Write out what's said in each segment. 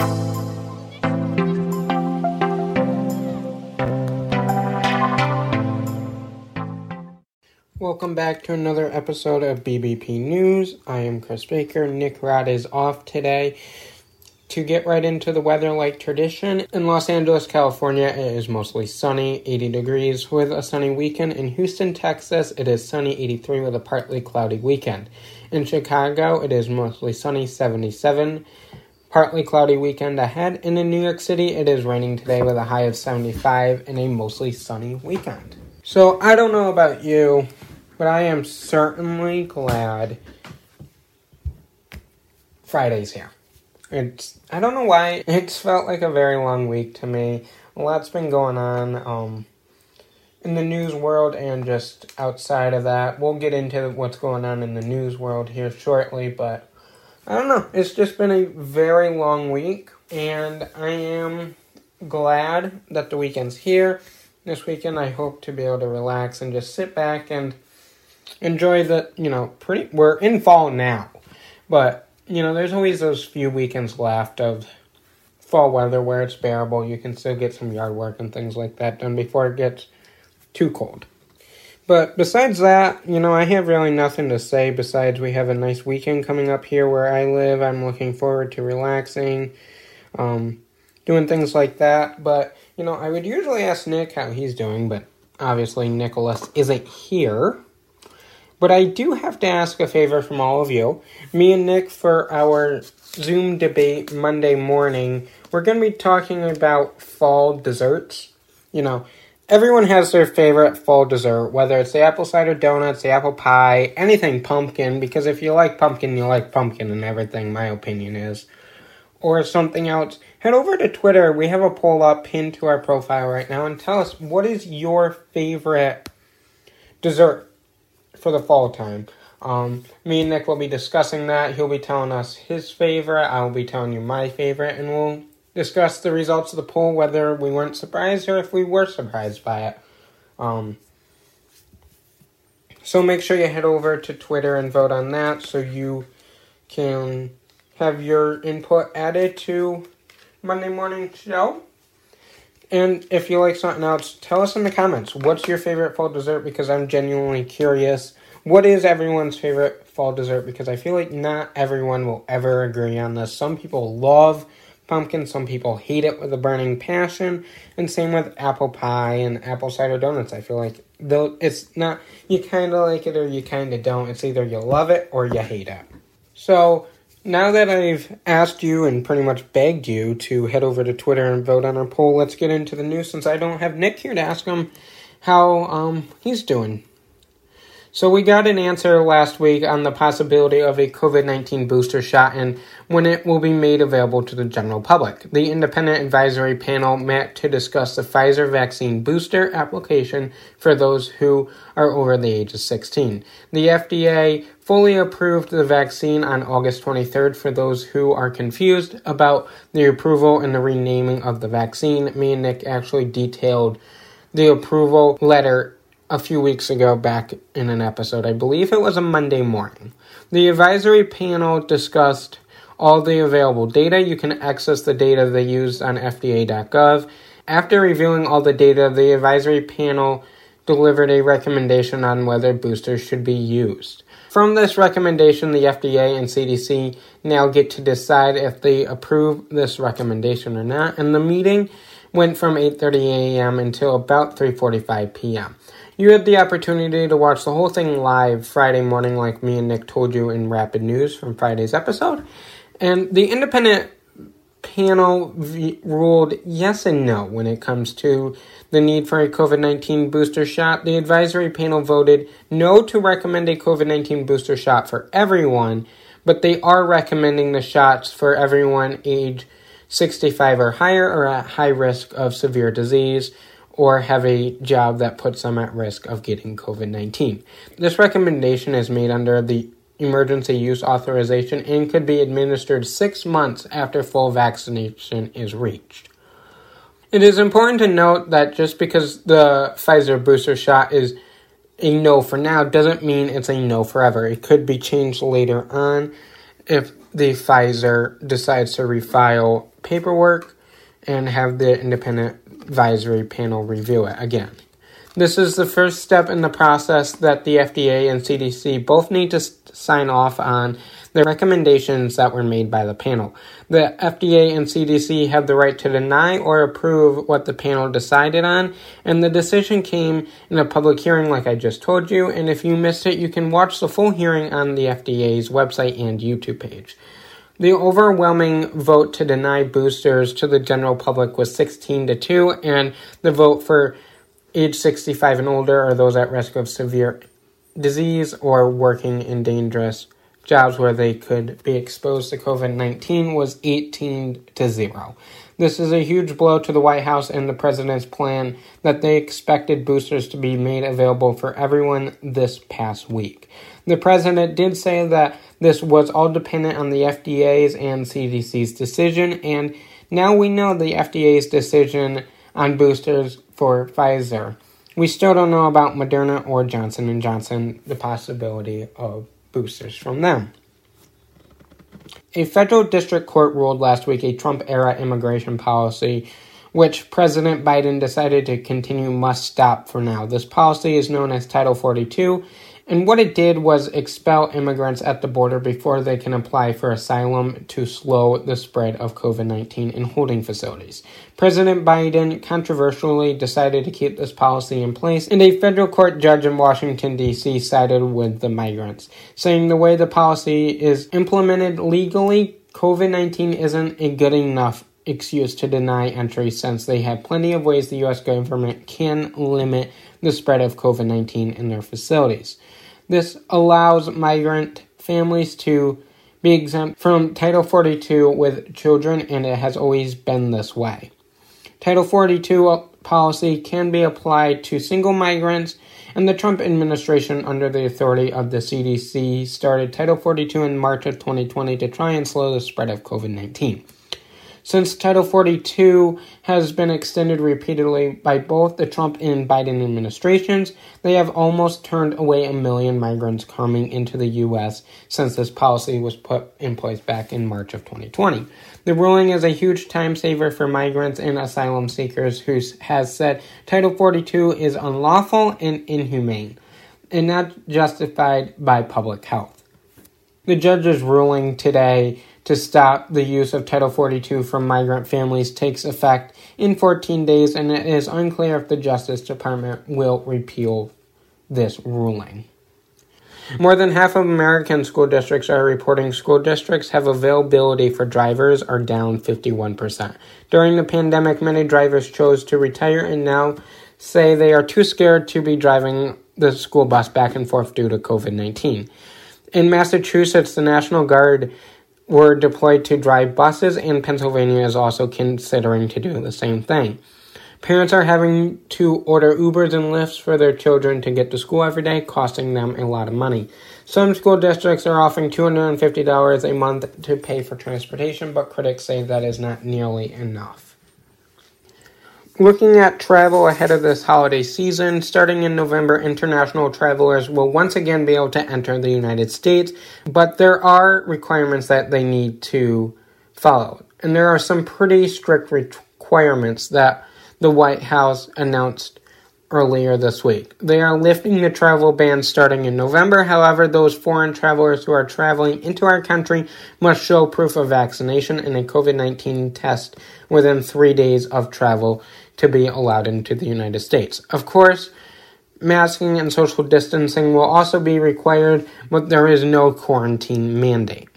Welcome back to another episode of BBP News. I am Chris Baker. Nick Rod is off today. To get right into the weather like tradition, in Los Angeles, California, it is mostly sunny, 80 degrees with a sunny weekend. In Houston, Texas, it is sunny, 83 with a partly cloudy weekend. In Chicago, it is mostly sunny, 77, partly cloudy weekend ahead. And in New York City, it is raining today with a high of 75 and a mostly sunny weekend. So I don't know about you, but I am certainly glad Friday's here. It's I don't know why it's felt like a very long week to me. A lot's been going on um, in the news world and just outside of that. We'll get into what's going on in the news world here shortly, but I don't know. It's just been a very long week, and I am glad that the weekend's here. This weekend, I hope to be able to relax and just sit back and enjoy the, you know, pretty. We're in fall now, but you know, there's always those few weekends left of fall weather where it's bearable. You can still get some yard work and things like that done before it gets too cold. But besides that, you know, I have really nothing to say besides we have a nice weekend coming up here where I live. I'm looking forward to relaxing, um, doing things like that. But, you know, I would usually ask Nick how he's doing, but obviously Nicholas isn't here. But I do have to ask a favor from all of you. Me and Nick, for our Zoom debate Monday morning, we're going to be talking about fall desserts. You know, everyone has their favorite fall dessert, whether it's the apple cider donuts, the apple pie, anything pumpkin, because if you like pumpkin, you like pumpkin and everything, my opinion is. Or something else. Head over to Twitter. We have a poll up pinned to our profile right now and tell us what is your favorite dessert for the fall time. Um, me and Nick will be discussing that. He'll be telling us his favorite. I'll be telling you my favorite, and we'll discuss the results of the poll, whether we weren't surprised or if we were surprised by it. Um, so make sure you head over to Twitter and vote on that so you can have your input added to Monday morning show. And if you like something else, tell us in the comments. What's your favorite fall dessert? Because I'm genuinely curious. What is everyone's favorite fall dessert? Because I feel like not everyone will ever agree on this. Some people love pumpkin, some people hate it with a burning passion, and same with apple pie and apple cider donuts. I feel like though it's not you kind of like it or you kind of don't. It's either you love it or you hate it. So now that I've asked you and pretty much begged you to head over to Twitter and vote on our poll, let's get into the news since I don't have Nick here to ask him how um, he's doing. So we got an answer last week on the possibility of a COVID-19 booster shot and when it will be made available to the general public. The independent advisory panel met to discuss the Pfizer vaccine booster application for those who are over the age of 16. The FDA fully approved the vaccine on August 23rd for those who are confused about the approval and the renaming of the vaccine. Me and Nick actually detailed the approval letter a few weeks ago back in an episode. I believe it was a Monday morning. The advisory panel discussed all the available data. You can access the data they used on FDA.gov. After reviewing all the data, the advisory panel delivered a recommendation on whether boosters should be used. From this recommendation, the FDA and CDC now get to decide if they approve this recommendation or not, and the meeting went from 8:30 a.m. until about 3:45 p.m. You had the opportunity to watch the whole thing live Friday morning, like me and Nick told you in Rapid News from Friday's episode. And the independent panel v- ruled yes and no when it comes to the need for a COVID 19 booster shot. The advisory panel voted no to recommend a COVID 19 booster shot for everyone, but they are recommending the shots for everyone age 65 or higher or at high risk of severe disease or have a job that puts them at risk of getting COVID 19. This recommendation is made under the emergency use authorization and could be administered six months after full vaccination is reached. It is important to note that just because the Pfizer booster shot is a no for now doesn't mean it's a no forever. It could be changed later on if the Pfizer decides to refile paperwork and have the independent advisory panel review it again. This is the first step in the process that the FDA and CDC both need to sign off on the recommendations that were made by the panel. The FDA and CDC have the right to deny or approve what the panel decided on, and the decision came in a public hearing, like I just told you. And if you missed it, you can watch the full hearing on the FDA's website and YouTube page. The overwhelming vote to deny boosters to the general public was 16 to 2, and the vote for age 65 and older or those at risk of severe disease or working in dangerous jobs where they could be exposed to COVID 19 was 18 to 0. This is a huge blow to the White House and the president's plan that they expected boosters to be made available for everyone this past week. The president did say that this was all dependent on the FDA's and CDC's decision, and now we know the FDA's decision on boosters for Pfizer. We still don't know about Moderna or Johnson & Johnson, the possibility of boosters from them. A federal district court ruled last week a Trump era immigration policy, which President Biden decided to continue, must stop for now. This policy is known as Title 42 and what it did was expel immigrants at the border before they can apply for asylum to slow the spread of COVID 19 in holding facilities. President Biden controversially decided to keep this policy in place, and a federal court judge in Washington, D.C. sided with the migrants, saying the way the policy is implemented legally, COVID 19 isn't a good enough excuse to deny entry since they have plenty of ways the U.S. government can limit the spread of COVID 19 in their facilities. This allows migrant families to be exempt from Title 42 with children, and it has always been this way. Title 42 policy can be applied to single migrants, and the Trump administration, under the authority of the CDC, started Title 42 in March of 2020 to try and slow the spread of COVID 19. Since Title 42 has been extended repeatedly by both the Trump and Biden administrations, they have almost turned away a million migrants coming into the U.S. since this policy was put in place back in March of 2020. The ruling is a huge time saver for migrants and asylum seekers who has said Title 42 is unlawful and inhumane and not justified by public health. The judge's ruling today to stop the use of Title 42 from migrant families takes effect in 14 days, and it is unclear if the Justice Department will repeal this ruling. More than half of American school districts are reporting school districts have availability for drivers are down 51%. During the pandemic, many drivers chose to retire and now say they are too scared to be driving the school bus back and forth due to COVID 19. In Massachusetts, the National Guard were deployed to drive buses, and Pennsylvania is also considering to do the same thing. Parents are having to order Ubers and Lyfts for their children to get to school every day, costing them a lot of money. Some school districts are offering $250 a month to pay for transportation, but critics say that is not nearly enough. Looking at travel ahead of this holiday season, starting in November, international travelers will once again be able to enter the United States, but there are requirements that they need to follow. And there are some pretty strict requirements that the White House announced earlier this week. They are lifting the travel ban starting in November. However, those foreign travelers who are traveling into our country must show proof of vaccination and a COVID 19 test within three days of travel to be allowed into the United States. Of course, masking and social distancing will also be required, but there is no quarantine mandate.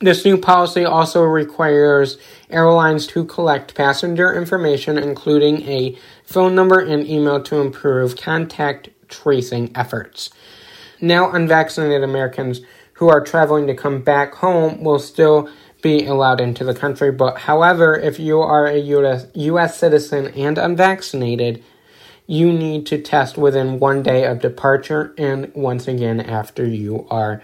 This new policy also requires airlines to collect passenger information, including a phone number and email, to improve contact tracing efforts. Now, unvaccinated Americans who are traveling to come back home will still be allowed into the country. But however, if you are a US, US citizen and unvaccinated, you need to test within one day of departure and once again after you are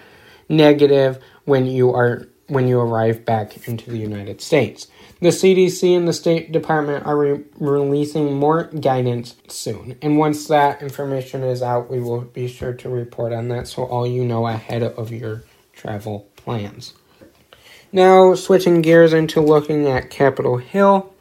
negative when you are when you arrive back into the United States. The CDC and the State Department are re- releasing more guidance soon, and once that information is out, we will be sure to report on that so all you know ahead of your travel plans. Now, switching gears into looking at Capitol Hill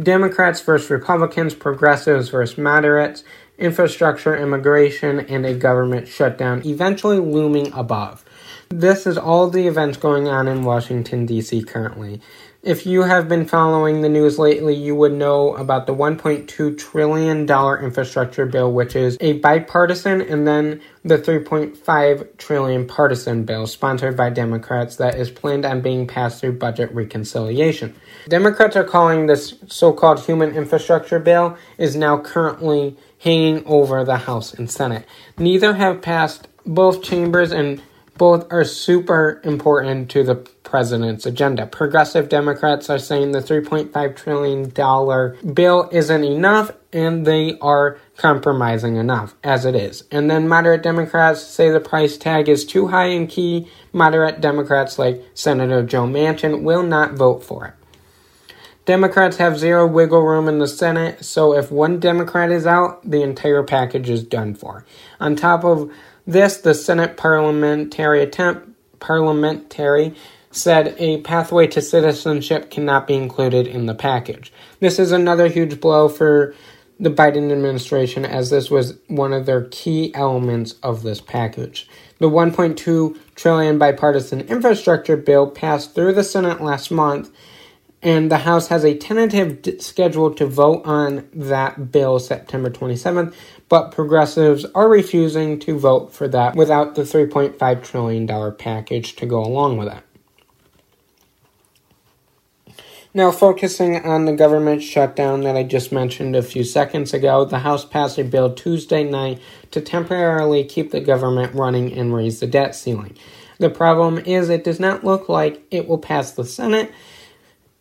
Democrats versus Republicans, progressives versus moderates, infrastructure, immigration, and a government shutdown eventually looming above. This is all the events going on in Washington, D.C. currently. If you have been following the news lately, you would know about the $1.2 trillion infrastructure bill, which is a bipartisan, and then the 3.5 trillion partisan bill sponsored by Democrats that is planned on being passed through budget reconciliation. Democrats are calling this so called human infrastructure bill is now currently hanging over the House and Senate. Neither have passed both chambers and both are super important to the president's agenda. Progressive Democrats are saying the $3.5 trillion bill isn't enough and they are compromising enough as it is. And then moderate Democrats say the price tag is too high and key moderate Democrats like Senator Joe Manchin will not vote for it. Democrats have zero wiggle room in the Senate, so if one Democrat is out, the entire package is done for. On top of this, the Senate parliamentary attempt parliamentary said a pathway to citizenship cannot be included in the package. This is another huge blow for the Biden administration as this was one of their key elements of this package. The 1.2 trillion bipartisan infrastructure bill passed through the Senate last month and the House has a tentative schedule to vote on that bill September 27th, but progressives are refusing to vote for that without the $3.5 trillion package to go along with it. Now, focusing on the government shutdown that I just mentioned a few seconds ago, the House passed a bill Tuesday night to temporarily keep the government running and raise the debt ceiling. The problem is, it does not look like it will pass the Senate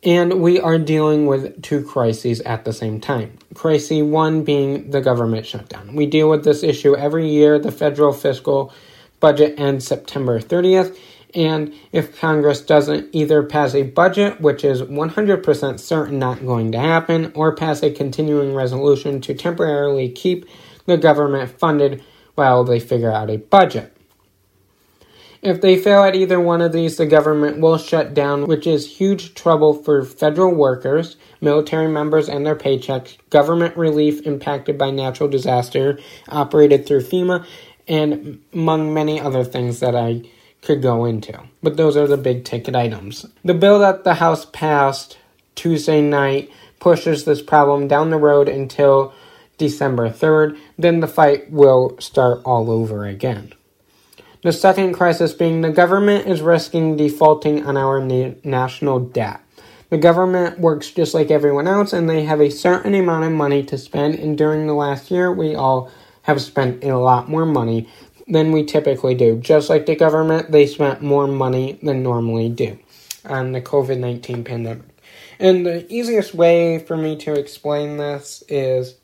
and we are dealing with two crises at the same time. Crisis one being the government shutdown. We deal with this issue every year. The federal fiscal budget ends September 30th. And if Congress doesn't either pass a budget, which is 100% certain not going to happen, or pass a continuing resolution to temporarily keep the government funded while they figure out a budget. If they fail at either one of these, the government will shut down, which is huge trouble for federal workers, military members, and their paychecks, government relief impacted by natural disaster operated through FEMA, and among many other things that I could go into. But those are the big ticket items. The bill that the House passed Tuesday night pushes this problem down the road until December 3rd. Then the fight will start all over again. The second crisis being the government is risking defaulting on our na- national debt. The government works just like everyone else and they have a certain amount of money to spend. And during the last year, we all have spent a lot more money than we typically do. Just like the government, they spent more money than normally do on the COVID 19 pandemic. And the easiest way for me to explain this is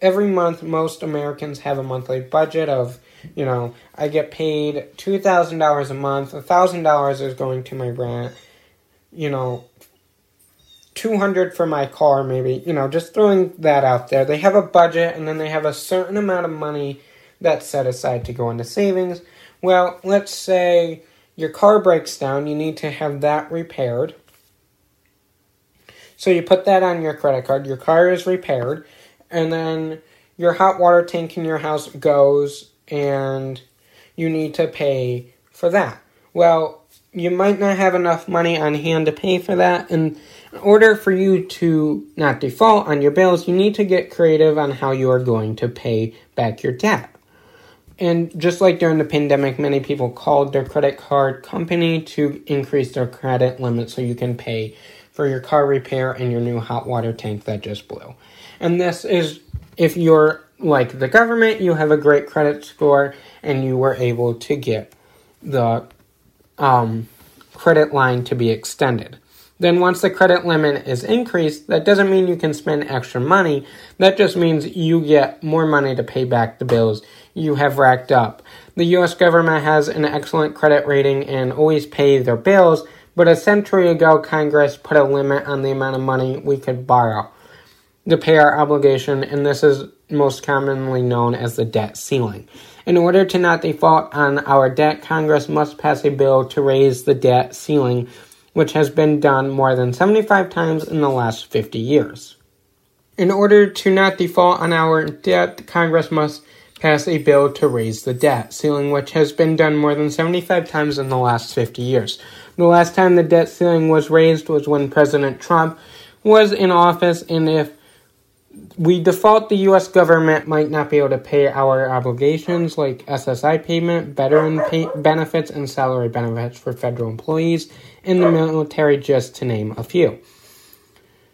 every month, most Americans have a monthly budget of you know, I get paid two thousand dollars a month. A thousand dollars is going to my rent. You know, two hundred for my car, maybe. You know, just throwing that out there. They have a budget, and then they have a certain amount of money that's set aside to go into savings. Well, let's say your car breaks down. You need to have that repaired. So you put that on your credit card. Your car is repaired, and then your hot water tank in your house goes and you need to pay for that. Well, you might not have enough money on hand to pay for that, and in order for you to not default on your bills, you need to get creative on how you are going to pay back your debt. And just like during the pandemic, many people called their credit card company to increase their credit limit so you can pay for your car repair and your new hot water tank that just blew. And this is if you're like the government, you have a great credit score and you were able to get the um, credit line to be extended. Then, once the credit limit is increased, that doesn't mean you can spend extra money. That just means you get more money to pay back the bills you have racked up. The US government has an excellent credit rating and always pay their bills, but a century ago, Congress put a limit on the amount of money we could borrow. To pay our obligation, and this is most commonly known as the debt ceiling. In order to not default on our debt, Congress must pass a bill to raise the debt ceiling, which has been done more than 75 times in the last 50 years. In order to not default on our debt, Congress must pass a bill to raise the debt ceiling, which has been done more than 75 times in the last 50 years. The last time the debt ceiling was raised was when President Trump was in office, and if we default, the U.S. government might not be able to pay our obligations like SSI payment, veteran pay- benefits, and salary benefits for federal employees in the military, just to name a few.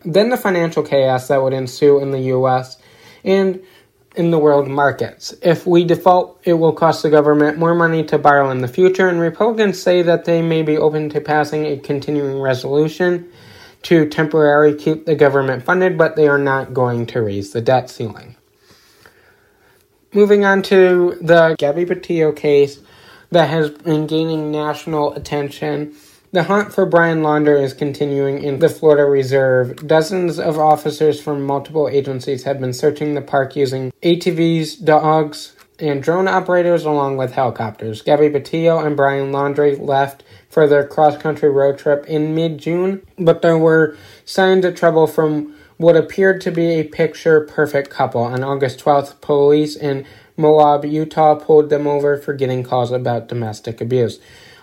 Then the financial chaos that would ensue in the U.S. and in the world markets. If we default, it will cost the government more money to borrow in the future, and Republicans say that they may be open to passing a continuing resolution to temporarily keep the government funded, but they are not going to raise the debt ceiling. Moving on to the Gabby Petito case that has been gaining national attention. The hunt for Brian Laundrie is continuing in the Florida Reserve. Dozens of officers from multiple agencies have been searching the park using ATVs, dogs, and drone operators along with helicopters. Gabby Petito and Brian Laundrie left for their cross country road trip in mid June, but there were signs of trouble from what appeared to be a picture perfect couple. On August 12th, police in Moab, Utah pulled them over for getting calls about domestic abuse.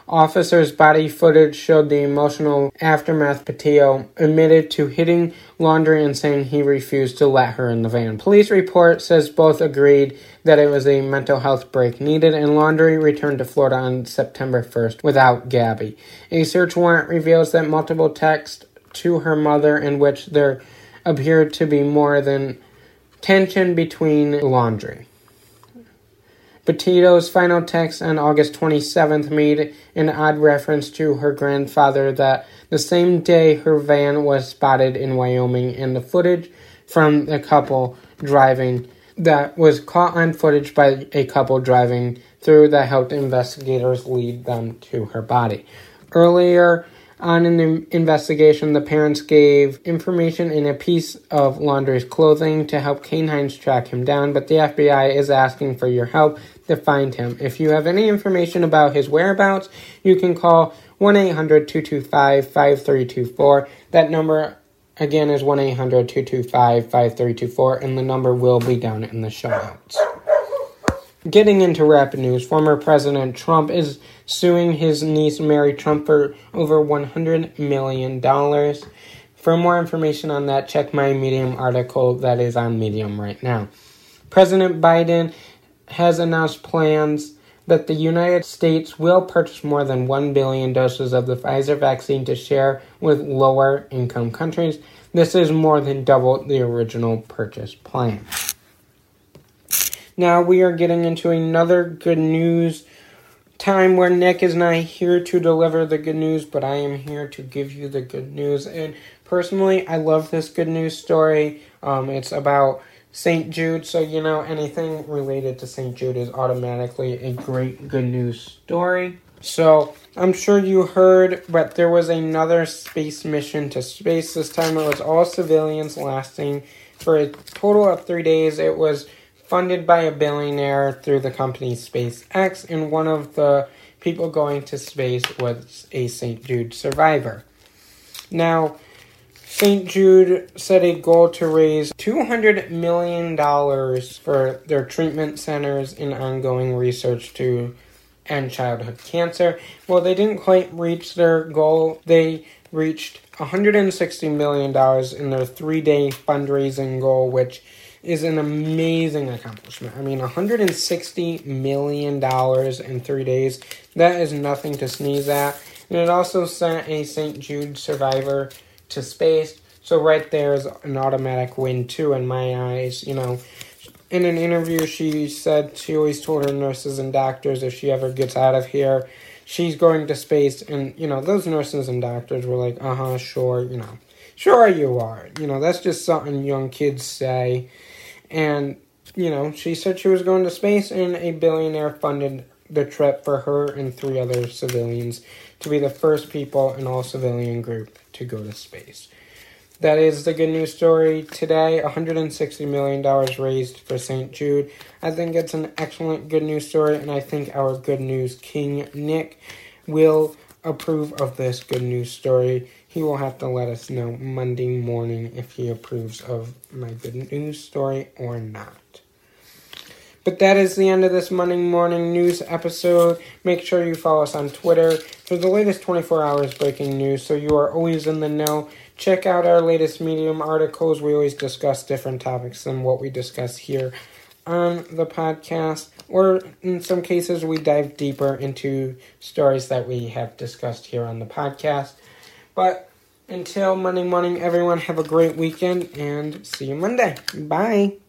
Officers' body footage showed the emotional aftermath. Petito admitted to hitting Laundrie and saying he refused to let her in the van. Police report says both agreed that it was a mental health break needed, and Laundrie returned to Florida on September 1st without Gabby. A search warrant reveals that multiple texts to her mother in which there appeared to be more than tension between Laundrie. Petito's final text on August 27th made an odd reference to her grandfather that the same day her van was spotted in Wyoming and the footage from the couple driving that was caught on footage by a couple driving through that helped investigators lead them to her body. Earlier on in the investigation, the parents gave information in a piece of Laundrie's clothing to help canines track him down, but the FBI is asking for your help to find him. If you have any information about his whereabouts, you can call 1 800 225 5324. That number again is 1 800 225 5324, and the number will be down in the show notes. Getting into rapid news, former President Trump is suing his niece Mary Trump for over $100 million. For more information on that, check my Medium article that is on Medium right now. President Biden has announced plans that the United States will purchase more than 1 billion doses of the Pfizer vaccine to share with lower income countries. This is more than double the original purchase plan. Now we are getting into another good news time where Nick is not here to deliver the good news, but I am here to give you the good news. And personally, I love this good news story. Um, it's about St. Jude, so you know anything related to St. Jude is automatically a great good news story. So I'm sure you heard, but there was another space mission to space. This time it was all civilians lasting for a total of three days. It was funded by a billionaire through the company SpaceX, and one of the people going to space was a St. Jude survivor. Now, St. Jude set a goal to raise $200 million for their treatment centers and ongoing research to end childhood cancer. Well, they didn't quite reach their goal. They reached $160 million in their three day fundraising goal, which is an amazing accomplishment. I mean, $160 million in three days. That is nothing to sneeze at. And it also sent a St. Jude survivor to space. So right there is an automatic win too in my eyes. You know, in an interview, she said she always told her nurses and doctors if she ever gets out of here, she's going to space. And you know, those nurses and doctors were like, "Uh huh, sure," you know, "Sure you are." You know, that's just something young kids say. And you know, she said she was going to space, and a billionaire funded the trip for her and three other civilians to be the first people in all civilian group to go to space. that is the good news story today. $160 million raised for St. Jude. I think it's an excellent good news story, and I think our good news king, Nick, will approve of this good news story. He will have to let us know Monday morning if he approves of my good news story or not. But that is the end of this Monday morning news episode. Make sure you follow us on Twitter for the latest 24 hours breaking news so you are always in the know. Check out our latest Medium articles. We always discuss different topics than what we discuss here on the podcast, or in some cases, we dive deeper into stories that we have discussed here on the podcast. But until Monday morning, everyone have a great weekend and see you Monday. Bye.